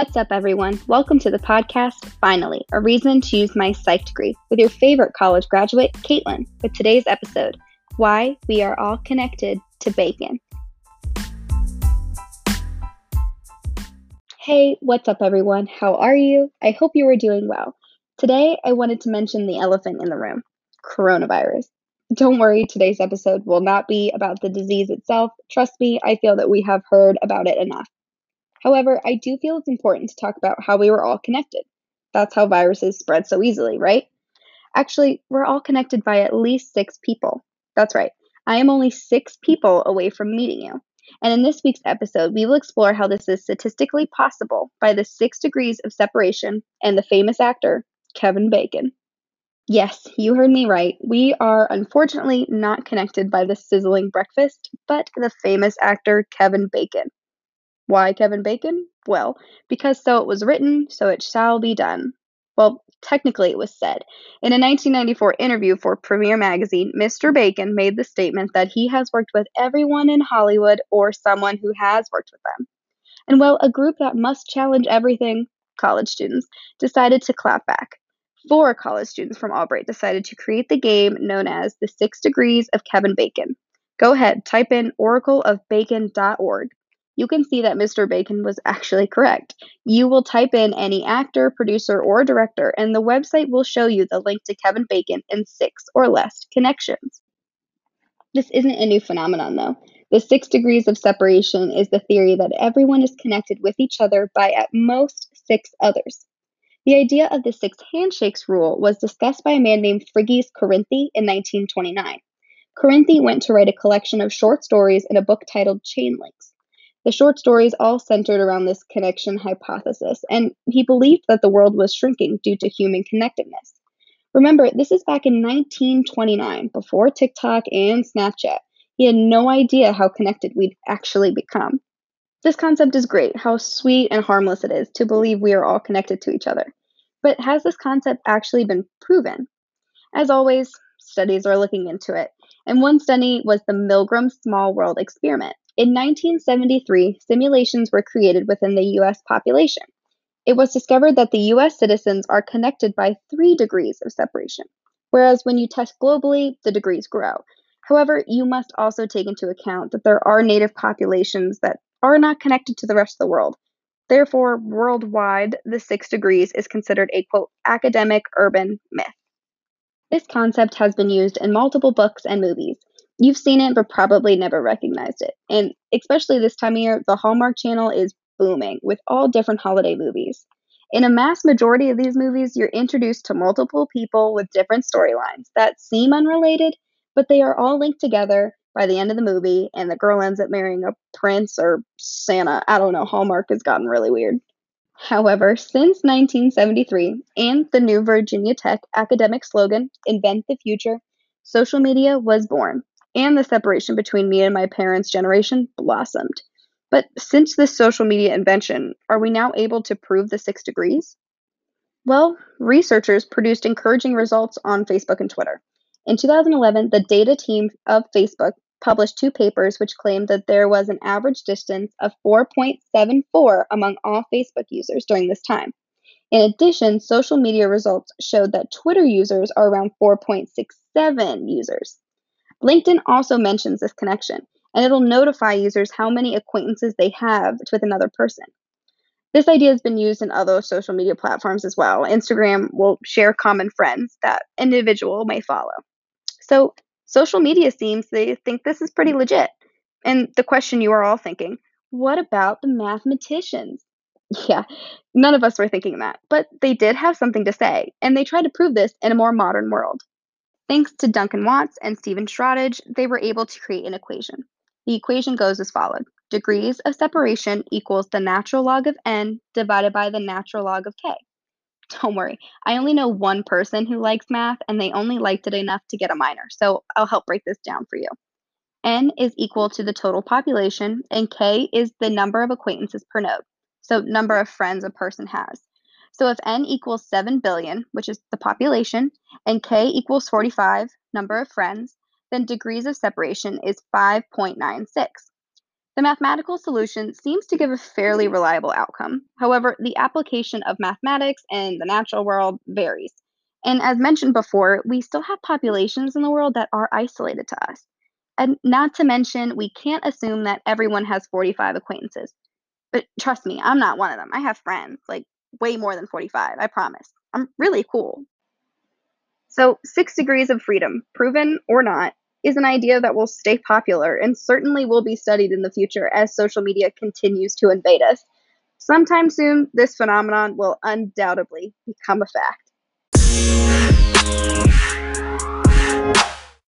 What's up, everyone? Welcome to the podcast, Finally, a reason to use my psych degree with your favorite college graduate, Caitlin, with today's episode Why We Are All Connected to Bacon. Hey, what's up, everyone? How are you? I hope you are doing well. Today, I wanted to mention the elephant in the room coronavirus. Don't worry, today's episode will not be about the disease itself. Trust me, I feel that we have heard about it enough. However, I do feel it's important to talk about how we were all connected. That's how viruses spread so easily, right? Actually, we're all connected by at least six people. That's right, I am only six people away from meeting you. And in this week's episode, we will explore how this is statistically possible by the six degrees of separation and the famous actor, Kevin Bacon. Yes, you heard me right. We are unfortunately not connected by the sizzling breakfast, but the famous actor, Kevin Bacon. Why Kevin Bacon? Well, because so it was written, so it shall be done. Well, technically it was said. In a 1994 interview for Premiere Magazine, Mr. Bacon made the statement that he has worked with everyone in Hollywood or someone who has worked with them. And well, a group that must challenge everything, college students, decided to clap back. Four college students from Albright decided to create the game known as the Six Degrees of Kevin Bacon. Go ahead, type in oracleofbacon.org you can see that Mr. Bacon was actually correct. You will type in any actor, producer, or director, and the website will show you the link to Kevin Bacon in six or less connections. This isn't a new phenomenon, though. The six degrees of separation is the theory that everyone is connected with each other by at most six others. The idea of the six handshakes rule was discussed by a man named Frigyes Karinthy in 1929. Karinthy went to write a collection of short stories in a book titled Chain Links. The short stories all centered around this connection hypothesis, and he believed that the world was shrinking due to human connectedness. Remember, this is back in 1929, before TikTok and Snapchat. He had no idea how connected we'd actually become. This concept is great, how sweet and harmless it is to believe we are all connected to each other. But has this concept actually been proven? As always, studies are looking into it. And one study was the Milgram Small World Experiment. In 1973, simulations were created within the US population. It was discovered that the US citizens are connected by three degrees of separation, whereas when you test globally, the degrees grow. However, you must also take into account that there are native populations that are not connected to the rest of the world. Therefore, worldwide, the six degrees is considered a quote academic urban myth. This concept has been used in multiple books and movies, You've seen it, but probably never recognized it. And especially this time of year, the Hallmark Channel is booming with all different holiday movies. In a mass majority of these movies, you're introduced to multiple people with different storylines that seem unrelated, but they are all linked together by the end of the movie, and the girl ends up marrying a prince or Santa. I don't know. Hallmark has gotten really weird. However, since 1973 and the new Virginia Tech academic slogan, Invent the Future, social media was born and the separation between me and my parents' generation blossomed. But since this social media invention, are we now able to prove the six degrees? Well, researchers produced encouraging results on Facebook and Twitter. In 2011, the data team of Facebook published two papers which claimed that there was an average distance of 4.74 among all Facebook users during this time. In addition, social media results showed that Twitter users are around 4.67 users. LinkedIn also mentions this connection, and it'll notify users how many acquaintances they have with another person. This idea has been used in other social media platforms as well. Instagram will share common friends that individual may follow. So, social media seems they think this is pretty legit. And the question you are all thinking what about the mathematicians? Yeah, none of us were thinking that, but they did have something to say, and they tried to prove this in a more modern world. Thanks to Duncan Watts and Steven Strogatz, they were able to create an equation. The equation goes as follows. Degrees of separation equals the natural log of n divided by the natural log of k. Don't worry, I only know one person who likes math, and they only liked it enough to get a minor, so I'll help break this down for you. n is equal to the total population, and k is the number of acquaintances per node, so number of friends a person has. So if n equals 7 billion, which is the population, and k equals 45, number of friends, then degrees of separation is 5.96. The mathematical solution seems to give a fairly reliable outcome. However, the application of mathematics in the natural world varies. And as mentioned before, we still have populations in the world that are isolated to us. And not to mention, we can't assume that everyone has 45 acquaintances. But trust me, I'm not one of them. I have friends, like way more than 45, I promise. I'm really cool. So, six degrees of freedom, proven or not, is an idea that will stay popular and certainly will be studied in the future as social media continues to invade us. Sometime soon, this phenomenon will undoubtedly become a fact.